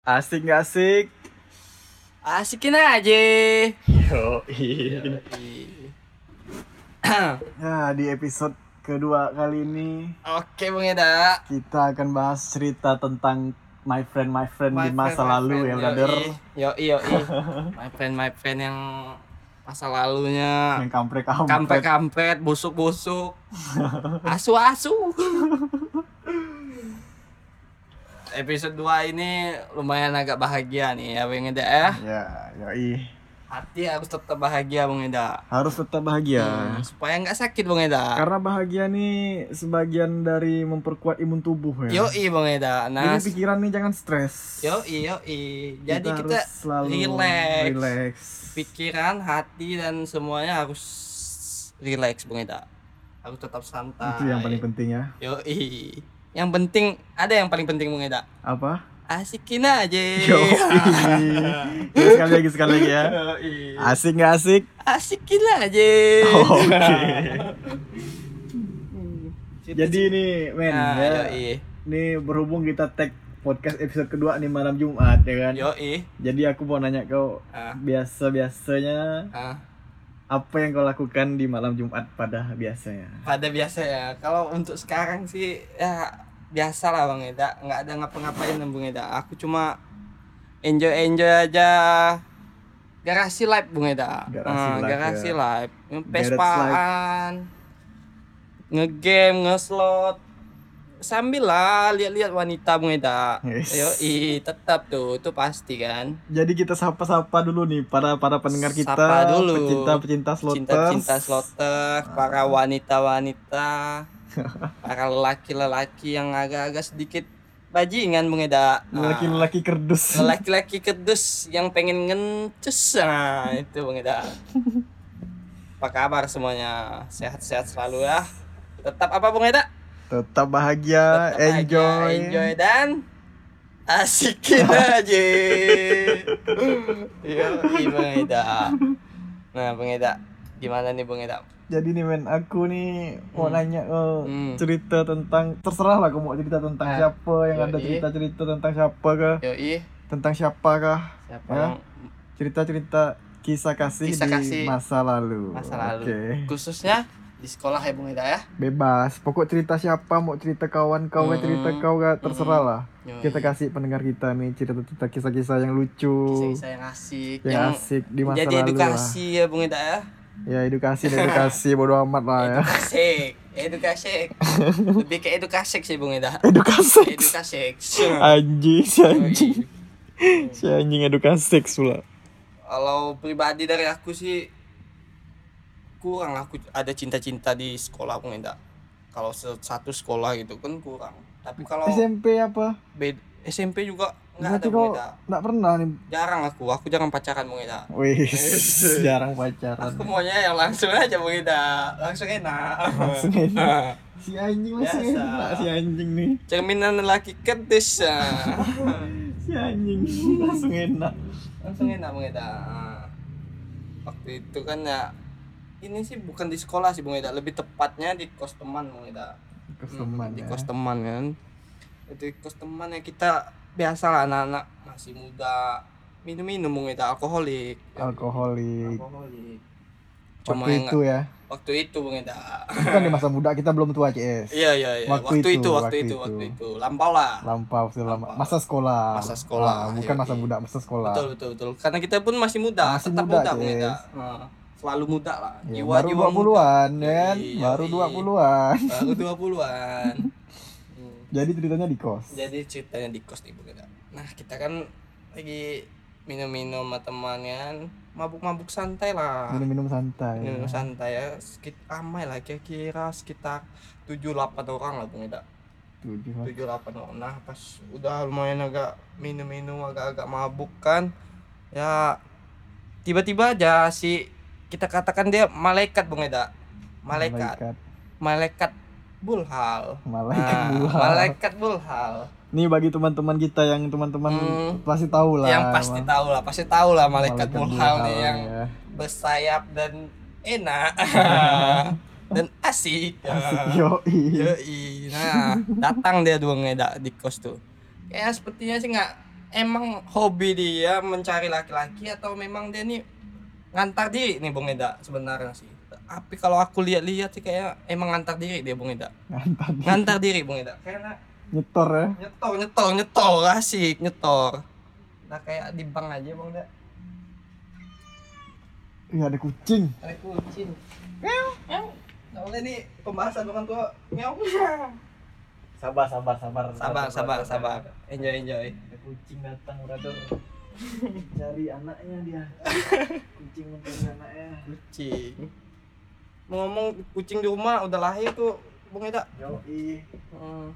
Asik gak asik? Asikin aja. Yo, Nah, di episode kedua kali ini Oke Bang Eda. kita akan bahas cerita tentang my friend my friend di masa lalu ya, brother. Yo yo My friend my friend yang masa lalunya Yang kampret-kampret. kampret-kampret, busuk-busuk. Asu-asu. Episode 2 ini lumayan agak bahagia nih ya Bang Eda ya. Ya, yoi. Hati harus tetap bahagia Bang Eda. Harus tetap bahagia. Hmm, supaya nggak sakit Bang Eda. Karena bahagia nih sebagian dari memperkuat imun tubuh ya. Yoi Bang Eda. Nah, Jadi pikiran nih jangan stres. Yoi, yoi. Jadi kita, harus selalu relax. relax. Pikiran, hati dan semuanya harus relax, Bang Eda. Harus tetap santai. Itu yang paling penting ya. Yoi. Yang penting ada yang paling penting Bang Eda. Apa? Asikin aja. Yo. Ya, sekali lagi sekali lagi ya. Asik nggak asik? Asikin aja. Oke. Jadi ini men Nah, ya. yoi. Ini berhubung kita tag podcast episode kedua nih malam Jumat ya kan. Yoi. Jadi aku mau nanya kau Ah. biasa biasanya Ah, apa yang kau lakukan di malam Jumat pada biasanya? pada biasa ya. Kalau untuk sekarang sih ya biasa lah Bang Eda. Nggak ada ngapa-ngapain Bang Eda. Aku cuma enjoy enjoy aja. Garasi live Bung Eda. Garasi Ah, live, garasi ya. live. Ngegame, ngeslot. Sambil lah lihat-lihat wanita Bung Eda. Yes. Yoi, tetap tuh, itu pasti kan. Jadi kita sapa-sapa dulu nih para para pendengar kita, Sapa dulu. pecinta-pecinta slotters. Cinta-cinta slotter, para wanita-wanita, para lelaki-lelaki yang agak-agak sedikit bajingan Bung Eda. Ah, Lelaki-lelaki kerdus. lelaki-laki kedus yang pengen ngencus nah itu Bung Eda apa kabar semuanya sehat-sehat selalu ya tetap apa Bung Eda Tetap bahagia, Tetap bahagia, enjoy. enjoy dan asikin aja iya iya, Bung Eda nah Bung Eda gimana nih Bung Eda Jadi nih men, aku nih mau Hmm. nanya eh, Hmm. cerita tentang terserah lah kamu mau cerita tentang Ah, siapa yang ada yoi. cerita-cerita tentang siapa kah? yoi Tentang siapa kah? siapa Ya. yang Cerita-cerita kisah kasih Kisah di kasih masa lalu. masa lalu Oke. khususnya di sekolah ya Bung Eda ya Bebas. Pokok cerita siapa, mau cerita kawan kau, mau Hmm. cerita kau gak terserah lah. Yoi. Kita kasih pendengar kita nih cerita-cerita kisah-kisah yang lucu, kisah-kisah yang asik yang, asik di masa jadi lalu edukasi ya Bung Eda ya lah. Ya edukasi, edukasi bodo amat lah ya. edukasi edukasi lebih ke edukasi sih Bung Eda Edukasi. edukasi Anjing, si anjing. Si anjing edukasi pula. kalau pribadi dari aku sih kurang aku ada cinta-cinta di sekolah Bung Eda kalau satu sekolah gitu kan kurang tapi kalau SMP apa? bed- SMP juga nggak ada kau nggak pernah nih. jarang aku aku jarang pacaran Bung Eda Wih, jarang pacaran. aku maunya yang langsung aja Bung Eda langsung enak Langsung enak. Si anjing masih Biasa. enak si anjing nih. cerminan lelaki kedis ya. Si anjing langsung enak. langsung enak Bung Eda waktu itu kan ya ini sih bukan di sekolah sih Bung Eda lebih tepatnya di kos teman Bung Eda Kos Hmm, teman di ya. kos teman kan itu di kos teman ya kita biasa lah anak-anak masih muda minum-minum Bung Eda alkoholik Alkoholik. alkoholik cuma Waktu itu ya. waktu itu Bung Eda kan di masa muda kita belum tua CS. iya iya iya Waktu waktu, itu, itu, waktu itu waktu itu lampau lah Lampau sudah lama. Masa sekolah. Masa sekolah, Ah, bukan iya, masa iya. muda, masa sekolah. betul betul betul karena kita pun masih muda Masih tetap muda, muda, Bung. Eda Nah, selalu muda lah Ya, jiwa baru jiwa 20-an ya kan? Yoi, Baru yoi. 20-an. baru 20-an Hmm. Jadi ceritanya di kos. jadi ceritanya di kos nih Bung Eda nah kita kan lagi minum-minum sama teman kan mabuk-mabuk santai lah Minum-minum santai. minum santai ya sekitar ramai lah kira-kira sekitar 7-8 orang lah Bung Eda tujuh delapan orang nah pas udah lumayan agak minum-minum agak-agak mabuk kan ya tiba-tiba aja si kita katakan dia malaikat bung Eda malaikat Malaikat. malaikat bulhal Malaikat Nah, bulhal. malaikat bulhal Nih bagi teman-teman kita yang teman-teman Hmm. pasti tahu lah. yang pasti tahu lah pasti tahu lah malaikat, bulhal, nih yang ya. bersayap dan enak dan asik. Yoi. Yoi. Nah, datang dia dua ngeda di kos tuh. Kayaknya sepertinya sih nggak emang hobi dia mencari laki-laki atau memang dia nih ngantar diri nih Bung Eda sebenarnya sih. Tapi kalau aku lihat-lihat sih kayak emang ngantar diri dia Bung Eda. Ngantar di- Ngantar diri Bung Eda. Karena nyetor ya nyetor nyetor nyetor asik nyetor. Nah kayak di bank aja Bung Eda. Iya ada kucing Ada kucing. Meow, meow. Nah, boleh nih pembahasan orang tua. Meow. sabar sabar sabar Sabar, sabar, sabar. Enjoy, enjoy. ada kucing datang brother cari anaknya dia kucing mencari anaknya Kucing. Mau ngomong kucing di rumah udah lahir tuh, Bung Eda. Yoi. Hmm.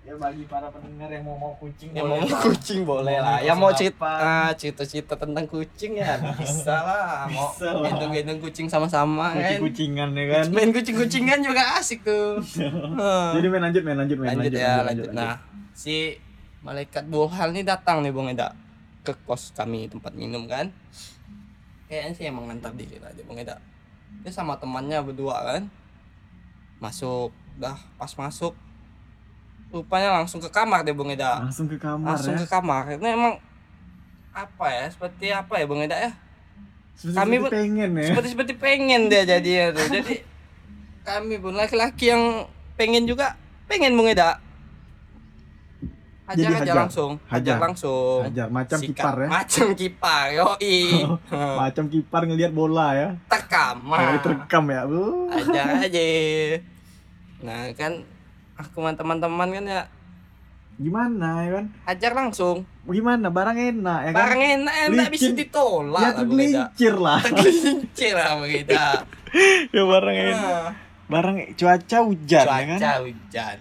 ya bagi para pendengar yang mau mau kucing Yang boleh mau lah. kucing boleh Mau lah. kucing Yang mau apa? cerita ah, cerita-cerita tentang kucing ya bisa lah. Mau Bisa lah. gendong-gendong kucing sama-sama kucing kan. kucingan ya kan Main kucing-kucingan juga asik tuh. Heeh. jadi main lanjut main lanjut main lanjut, ya, lanjut. Nah, si malaikat bohal nih datang nih Bung Eda ke kos kami tempat minum kan. Kayaknya sih emang ngantar diri lah dia Bung Eda. Dia sama temannya berdua kan. Masuk, dah pas masuk rupanya langsung ke kamar dia Bung Eda. langsung ke kamar Langsung ya ke kamar. Ini emang apa ya? Seperti apa ya Bung Eda ya? seperti, kami seperti pun- pengen ya seperti seperti pengen dia jadinya tuh jadi kami pun laki-laki yang pengen juga pengen Bung Eda hajar Jadi aja hajar. langsung. Hajar, Hajar. langsung. Hajar, macam Sikat. kipar ya. Macam kipar yoi. Macam kipar ngelihat bola ya. Tekam Nah, terekam ya. Bu hajar aja. Nah kan aku sama teman-teman kan ya. Gimana ya kan? Hajar langsung. Gimana? Barang enak ya kan? Barang enak enak bisa ditolak ya tergelincir lah. Tergelincir lah Eda ya barang enak. Nah. barang cuaca hujan ya kan? Cuaca hujan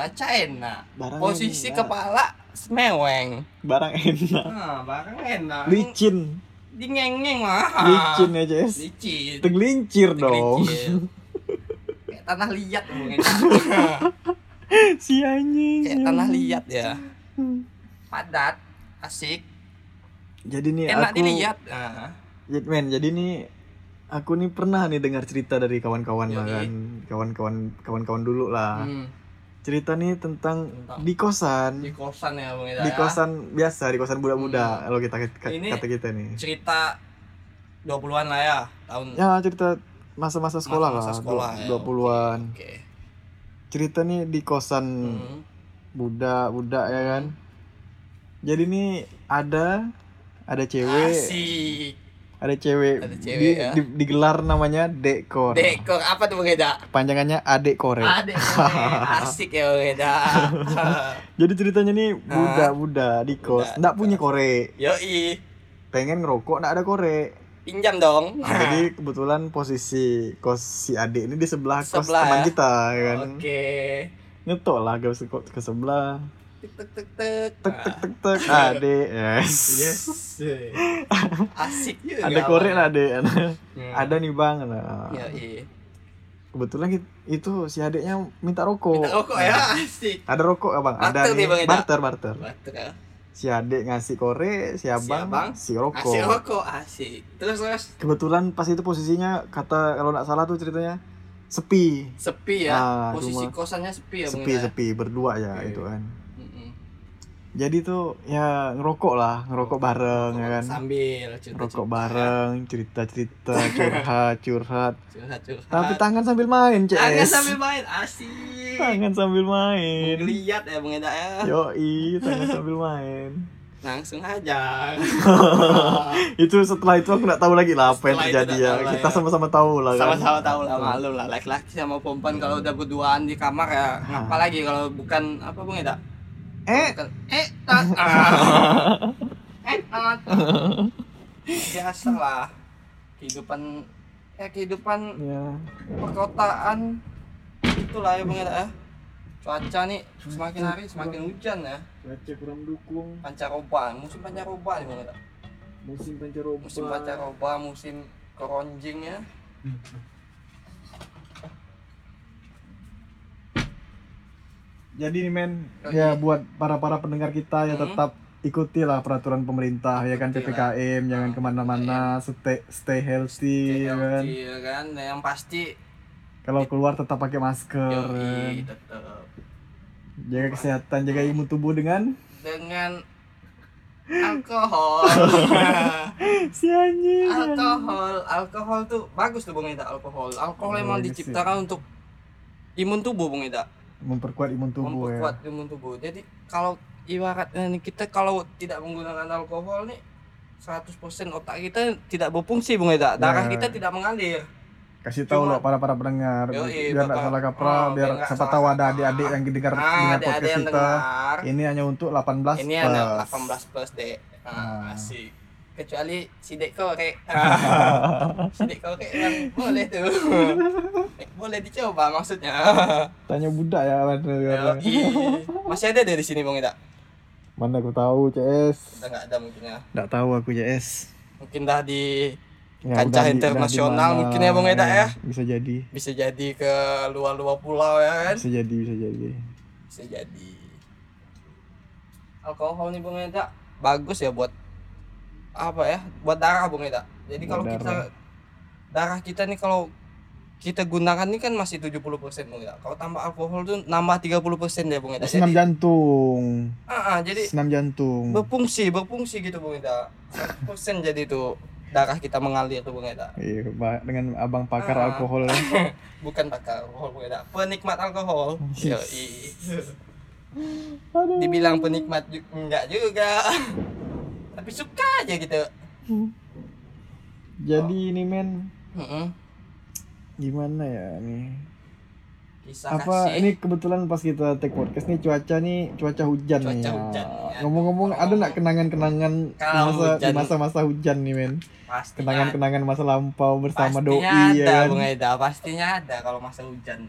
cuaca enak. Barang posisi enak. kepala semeweng. Barang enak. Nah barang enak. Licin. Di ngeng mah licin ya Jess? Licin. Tergelincir dong. Kayak tanah liat mungkin si anjing. Kayak tanah liat ya. Padat. Asik. Jadi nih enak aku dilihat nah, men jadi nih aku nih pernah nih dengar cerita dari kawan-kawan lah kan. Kawan-kawan kawan-kawan dulu lah. Hmm, cerita nih tentang Tentang- di kosan. di kosan ya bung Ida di ya. kosan biasa di kosan budak-budak kalau kita kata Ini- kata kita nih. cerita 20-an lah ya tahun. Ya cerita masa-masa sekolah masa-masa lah sekolah ya. 20-an oke. Cerita nih di kosan Hmm. budak-budak ya kan? Jadi nih ada ada cewek. Asik ada cewek, Ada cewek, di- ya. di- digelar namanya dekor dekor apa tuh bung Ida panjangannya adek korek Ada asik ya bung Ida Jadi ceritanya nih budak-budak di kos, Budak. nggak punya korek, Yoi pengen ngerokok nggak ada korek. pinjam dong Nah, jadi kebetulan posisi kos si adik ini di sebelah kos Sebelah, teman ya? kita, ya kan. Oke. Ngetok lah ke, ke sebelah, Tek tek tek tek. tek tek tek tek, adik, yes. Yes. Asik juga. Ada korek lah adik, Hmm. ada nih bang. Nah, Yoi. kebetulan ki- itu si adiknya minta rokok. Minta rokok ya, asik. Ada rokok abang, ada Barter nih, nih Bang Eda. barter barter. Batuk ya. Si adik ngasih korek, si abang, abang, si rokok. Asik rokok, asik. Terus terus kebetulan pas itu posisinya kata kalau nggak salah tuh ceritanya sepi sepi ya. Ah, Posisi cuma- kosannya sepi ya, sepi sepi berdua ya Oke. itu kan Mm-mm. Jadi tuh ya ngerokok lah ngerokok bareng ya kan? Sambil cerita ngerokok bareng cerita cerita curhat curhat Curhat curhat. tapi tangan sambil main Tangan CS sambil main, asik. tangan sambil main. Lihat ya Bung Eda ya. yoi tangan sambil main. Langsung aja. itu setelah itu aku nggak tahu lagi lah apa yang Setelah terjadi ya. tahu kita ya. sama-sama tahu lah kan. Sama-sama tahu lah malu lah. Laki-laki sama perempuan kalau udah berduaan di kamar ya ngapa lagi kalau bukan apa bung Eda eh. Eh tat ah. eh tat biasa lah kehidupan ya kehidupan ya. perkotaan. Itulah ya Eda ya cuaca nih semakin hari semakin hujan ya. Cuaca kurang dukung. Pancaroba musim pancaroba nih Eda musim pancaroba. Musim pancaroba musim keronjing ya Jadi nih men, Oh, ya iya. buat para para pendengar kita ya Hmm. tetap ikutilah peraturan pemerintah ya kan ppkm jangan Ah, ke mana-mana stay stay healthy ya kan. Healthy, ya kan. Nah, yang pasti kalau keluar tetap pakai masker. Ya Yoi, kan? jaga kesehatan jaga imun tubuh dengan dengan alkohol. Si anjing. Alkohol. Alkohol tuh bagus tuh bung Eda alkohol. Alkohol emang Bagus sih. diciptakan untuk imun tubuh bung Eda memperkuat imun tubuh ya. Memperkuat imun tubuh. Jadi kalau ibaratnya nih kita kalau tidak menggunakan alkohol nih 100% otak kita tidak berfungsi bung Eda. Darah Ya. kita tidak mengalir. Kasih tahu loh para para pendengar. Yoi, biar nggak Bapak. salah kaprah Oh, biar siapa tahu ada adik-adik yang dengar ah dengar podcast kita. dengar. Ini hanya untuk 18 ini plus. ada 18 plus dek. Ah, Ah. asik kecuali si dek korek si dek korek yang boleh tuh boleh dicoba maksudnya. Tanya budak ya mana masih ada deh di sini bang Eda mana aku tahu CS udah nggak ada mungkin ya. Nggak tahu aku CS mungkin dah di Ya, Kancah udah udah internasional mana, mungkin ya, Bang Eda, ya? bisa jadi. Bisa jadi ke luar-luar pulau ya kan? Bisa jadi bisa jadi. Bisa jadi. Alkohol nih bung Eda bagus ya buat apa ya buat darah bung Eda. Jadi kalau kita darah. kita nih kalau kita gunakan nih kan masih 70% bung Eda. Kalau tambah alkohol tuh nambah 30% ya bung Eda. Senam jadi jantung. Ah, ah, jadi senam jantung. berfungsi berfungsi gitu bung Eda. 100% jadi tuh darah kita mengalir tuh bung Eda. Iya dengan abang pakar Ah. alkohol bukan pakar alkohol bung Eda. Penikmat alkohol. Aduh. dibilang penikmat ju- enggak juga tapi suka aja gitu. Jadi ini men. Mm-mm. gimana ya nih kisah apa kasih ini kebetulan pas kita take podcast nih cuaca nih cuaca hujan nih Cuaca ya. hujan, ya. ngomong-ngomong ada nggak kenangan-kenangan masa hujan. masa-masa hujan nih men? Pastinya kenangan-kenangan masa lampau bersama pastinya doi ada ya kan? Bung Eda pastinya ada kalau masa hujan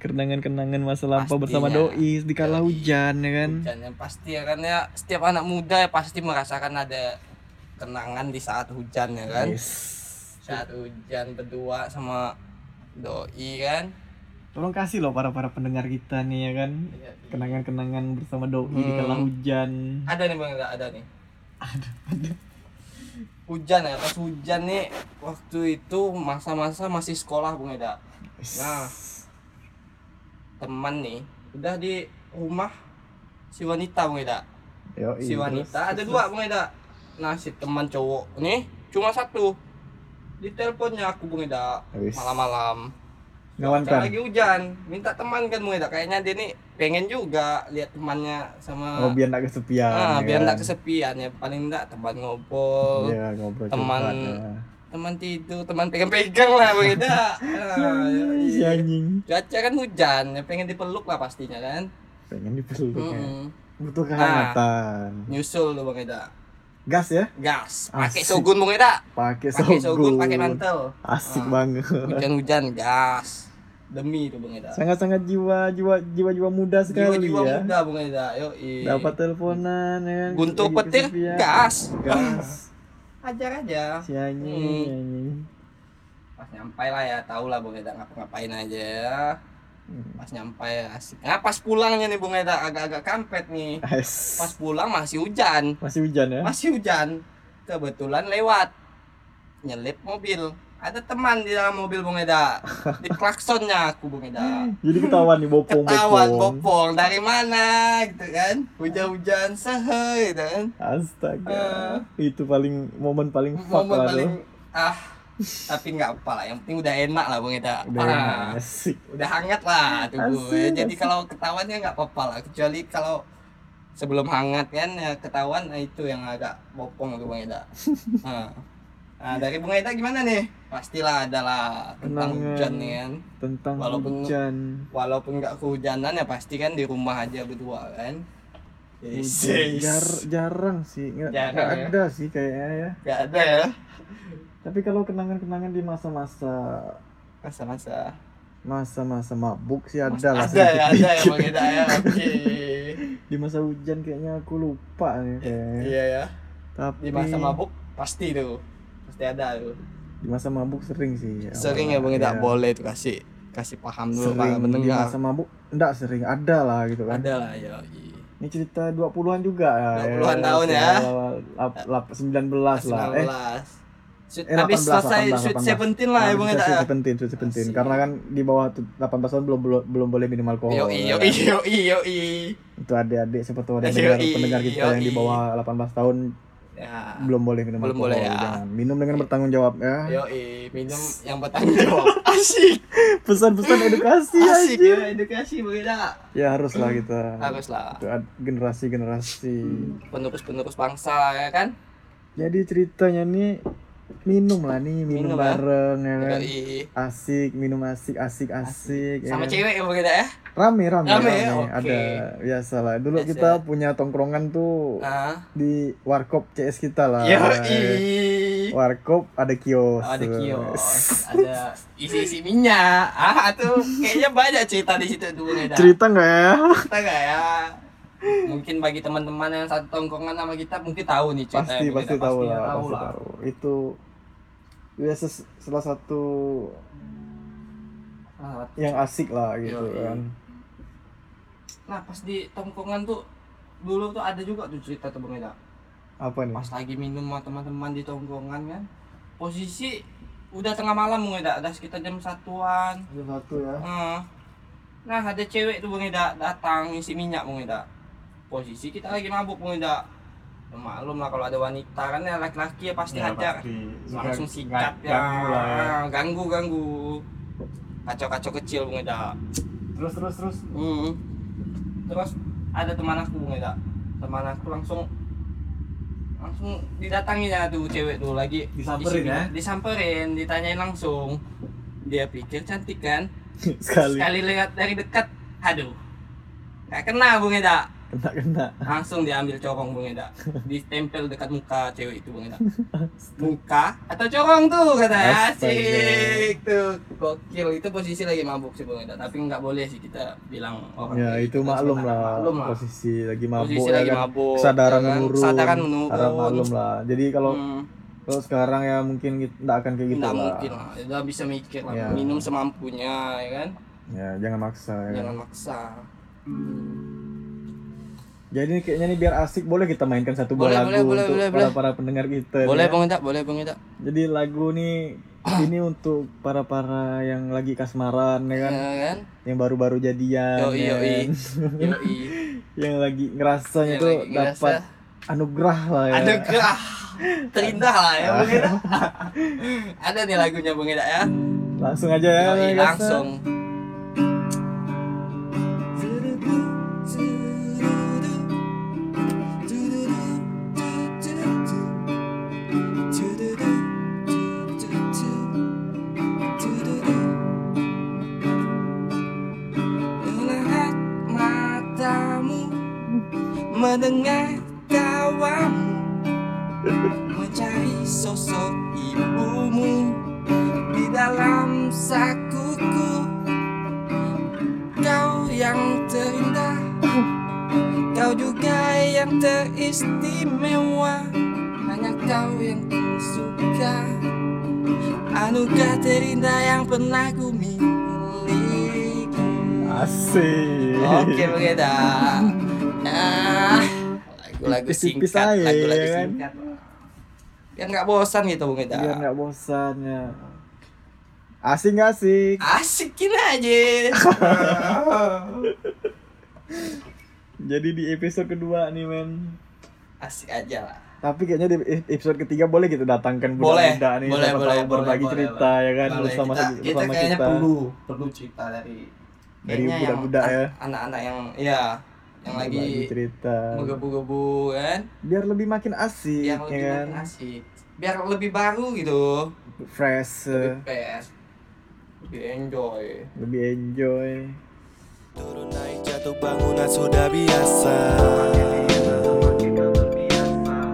kenangan-kenangan masa lampau bersama Pastinya. doi di kala Doi. hujan ya kan? Hujan yang pasti ya kan? Ya setiap anak muda ya pasti merasakan ada kenangan di saat hujan ya kan? Yes. saat hujan berdua sama doi kan? Tolong kasih loh para para pendengar kita nih ya kan? Kenangan-kenangan bersama doi di kala Hmm. hujan. Ada nih bang ada nih. Hujan ya? Pas hujan nih waktu itu masa-masa masih sekolah bung Eda. Nah teman nih udah di rumah si wanita bung Eda. Yoi, si terus- wanita ada terus- dua bung Eda. Nah si teman cowok nih cuma satu. Di teleponnya aku bung Eda malam-malam. Lagi hujan. Minta teman kan bung Eda. Kayaknya dia nih pengen juga lihat temannya sama oh biar nggak kesepian ah, ya biar kan? nggak kesepian ya. Paling enggak teman ngobrol Iya, ngobrol teman ya. Teman tidur teman pegang-pegang lah Eda ah, si iya. anjing. Cuaca kan hujan ya pengen dipeluk lah pastinya kan. Pengen dipeluk ya. Mm-mm. butuh Nah. kehangatan nyusul tuh bang Eda. Gas ya? Gas. Pakai sogun bung Eda. Pakai pakai sogun sogun. pakai mantel. Asik Ah. banget. hujan-hujan gas. Demi tuh bang Eda. Sangat-sangat jiwa jiwa jiwa jiwa muda sekali jiwa-jiwa ya. muda bang Eda. Yo dapat teleponan ya kan? Guntur lagi petir kesepian. gas. Gas ajar aja. Si anjing Hmm. pas nyampai lah ya tau lah bang Eda ngapa-ngapain aja. Ya Hmm. pas nyampai asik. Nah pas pulangnya nih bang Eda agak-agak kampet nih. Pas pulang masih hujan. Masih hujan ya? Masih hujan. Kebetulan lewat. Nyelip mobil ada teman di dalam mobil bang Eda. Di klaksonnya aku bang Eda. Jadi ketahuan nih bopong ketahuan bopong. bopong. Dari mana gitu kan? Hujan-hujan sehe gitu kan? Astaga. Itu paling momen paling fuck momen lah paling ah tapi nggak apa lah. Yang penting udah enak lah bang Eda. Udah Ah, enak, asik. udah hangat lah tubuh Asik, jadi asik. kalau ketahuannya nggak apa-apa lah. Kecuali kalau sebelum hangat kan ya ketahuan nah itu yang agak bopong tuh bang Eda. Nah, nah dari bang Eda gimana nih? Pastilah adalah tentang Kenangan. hujan nih kan. tentang Walaupun- hujan. walaupun nggak kehujanan ya pasti kan di rumah aja berdua kan. Yes, yes. jar- jarang sih. Nggak Jarang ya. ada sih kayaknya ya. Nggak ada ya. Tapi kalau kenangan-kenangan di masa-masa masa-masa. masa-masa mabuk sih ada lah ada ya ada ya bang Eda ya oke. Di masa hujan kayaknya aku lupa nih kayaknya. iya ya. Tapi di masa mabuk pasti tuh pasti ada tuh di masa mabuk sering sih sering ya bang Eda Iya. boleh tuh kasih kasih paham dulu sering di masa mabuk enggak sering ada lah gitu kan ada lah ya ini cerita 20-an juga ya 20-an tahun ya. Lap- lap- 19 lah eh 19 Shoot, Eh, habis 18, selesai 18, Sweet 18. Seventeen lah ya bang bisa Eda Sweet ya. Seventeen, Sweet Seventeen. Karena kan di bawah tu- 18 tahun belum belum, belum boleh minum alkohol. Yo ya yo kan? yo yo yo Itu adik-adik seperti ada Yoi, pendengar, pendengar kita yang di bawah 18 tahun Ya. belum boleh minum Belum alkohol boleh, ya. jangan. minum dengan bertanggung jawab ya Yo, minum yang bertanggung jawab. Asik. pesan-pesan edukasi Asik aja ya edukasi beda. ya haruslah kita Haruslah Itu ad- generasi-generasi penerus-penerus bangsa ya kan. jadi ceritanya nih minum lah nih minum, Minum, ya. bareng ya kan asik minum asik asik asik ya Sama kan? cewek ya beda ya. rame rame, Rame, rame. oke. ada biasa lah dulu Biasa. kita punya tongkrongan tuh Nah. di warkop CS kita lah Yoi. warkop ada kios Ada kios, ada isi-isi minyak. Ah, tuh kayaknya banyak cerita di situ tuh Beda. cerita nggak ya Cerita nggak ya? Mungkin bagi teman-teman yang satu tongkrongan sama kita mungkin tahu nih cerita pasti yang pasti Beda. tahu lah tahu pasti lah. tahu itu ya ses- salah satu Ah, yang asik lah gitu Yoi. kan Nah, pas di tongkrongan tuh dulu tuh ada juga tuh cerita tuh Bang Eda. apa nih Pas lagi minum sama teman-teman di tongkrongan kan. Posisi udah tengah malam Bang Eda, udah sekitar jam satuan. Ada satu ya Nah, nah ada cewek tuh Bang Eda datang ngisi minyak Bang Eda. Posisi kita lagi mabuk Bang Eda. Ya, maklum lah kalau ada wanita kan ya laki-laki ya pasti Ya, hajar. pasti. Langsung sikat ya. ganggu ya. Ganggu ganggu. Kacau-kacau kecil Bang Eda. terus terus terus Hmm. Terus ada teman aku Bang Eda. Teman aku langsung langsung didatangi ya tuh cewek tuh lagi Disamperin ya? disamperin ditanyain langsung dia pikir cantik kan sekali sekali lihat dari dekat aduh nggak kena Bung Eda kena kena langsung diambil corong Bung Eda. Ditempel dekat muka cewek itu Bung Eda. Muka atau corong tuh kata Astaga. asik tuh. Gokil. Itu posisi lagi mabuk sih Bung Eda. Tapi nggak boleh sih kita bilang orang ya itu gitu. maklum lah. maklum lah. Posisi lagi mabuk posisi ya lagi kan. mabuk kesadaran ya kan? menurun. Kesadaran menurun. Maklum lah. Jadi kalau Hmm, kalau sekarang ya mungkin nggak akan kayak gitu nggak lah. mungkin lah. Udah bisa mikir lah. Ya. minum semampunya ya kan? Ya jangan maksa ya kan? jangan maksa jadi kayaknya nih biar asik boleh kita mainkan satu buah lagu boleh, boleh, untuk boleh, para boleh. para pendengar kita boleh ya. Bung Eda boleh Bung Eda jadi lagu nih ini untuk para para yang lagi kasmaran ya kan ya kan yang baru-baru jadian Yoi, ya yoi. kan? Yoi. yang lagi ngerasanya Yang tuh lagi ngerasa. dapat anugerah lah ya Anugerah terindah lah ya Eda. Ada nih lagunya Eda ya. langsung aja ya Yoi, guys. langsung. Melihat mendengar tawamu mencari sosok ibumu di dalam sakuku. Kau yang terindah kau juga yang teristimewa. Hanya kau yang ku suka anugerah terindah yang pernah ku miliki. Asik. Oke Beda. Tipis-tipis singkat, aja, lagu-lagu ya kan? singkat. Biar nggak bosan gitu Bung Eda. biar nggak bosan ya asik nggak asik Asikin aja. jadi di episode kedua nih men Asik aja lah. tapi kayaknya di episode ketiga boleh kita datangkan Boleh, budak-budak nih boleh, boleh, tahu berbagi boleh, cerita ya kan Boleh, bersama kita, bersama kita kayaknya perlu perlu cerita dari Dari budak-budak ya. an- anak-anak yang ya yang Berbagi lagi cerita. menggebu-gebu kan? Biar lebih makin asik biar ya lebih kan? makin asik. Biar lebih baru gitu. Fresh. Lebih pes lebih enjoy. Lebih enjoy. Turun naik jatuh bangunan sudah biasa.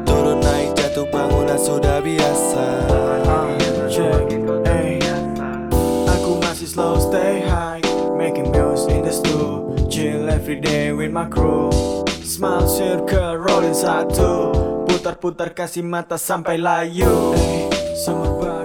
Turun naik jatuh bangunan sudah biasa. Aku masih slow stay high. Making music in the studio Chill every day with my crew. Smile circle rolling satu Putar-putar kasih mata sampai layu. Hey. Bagus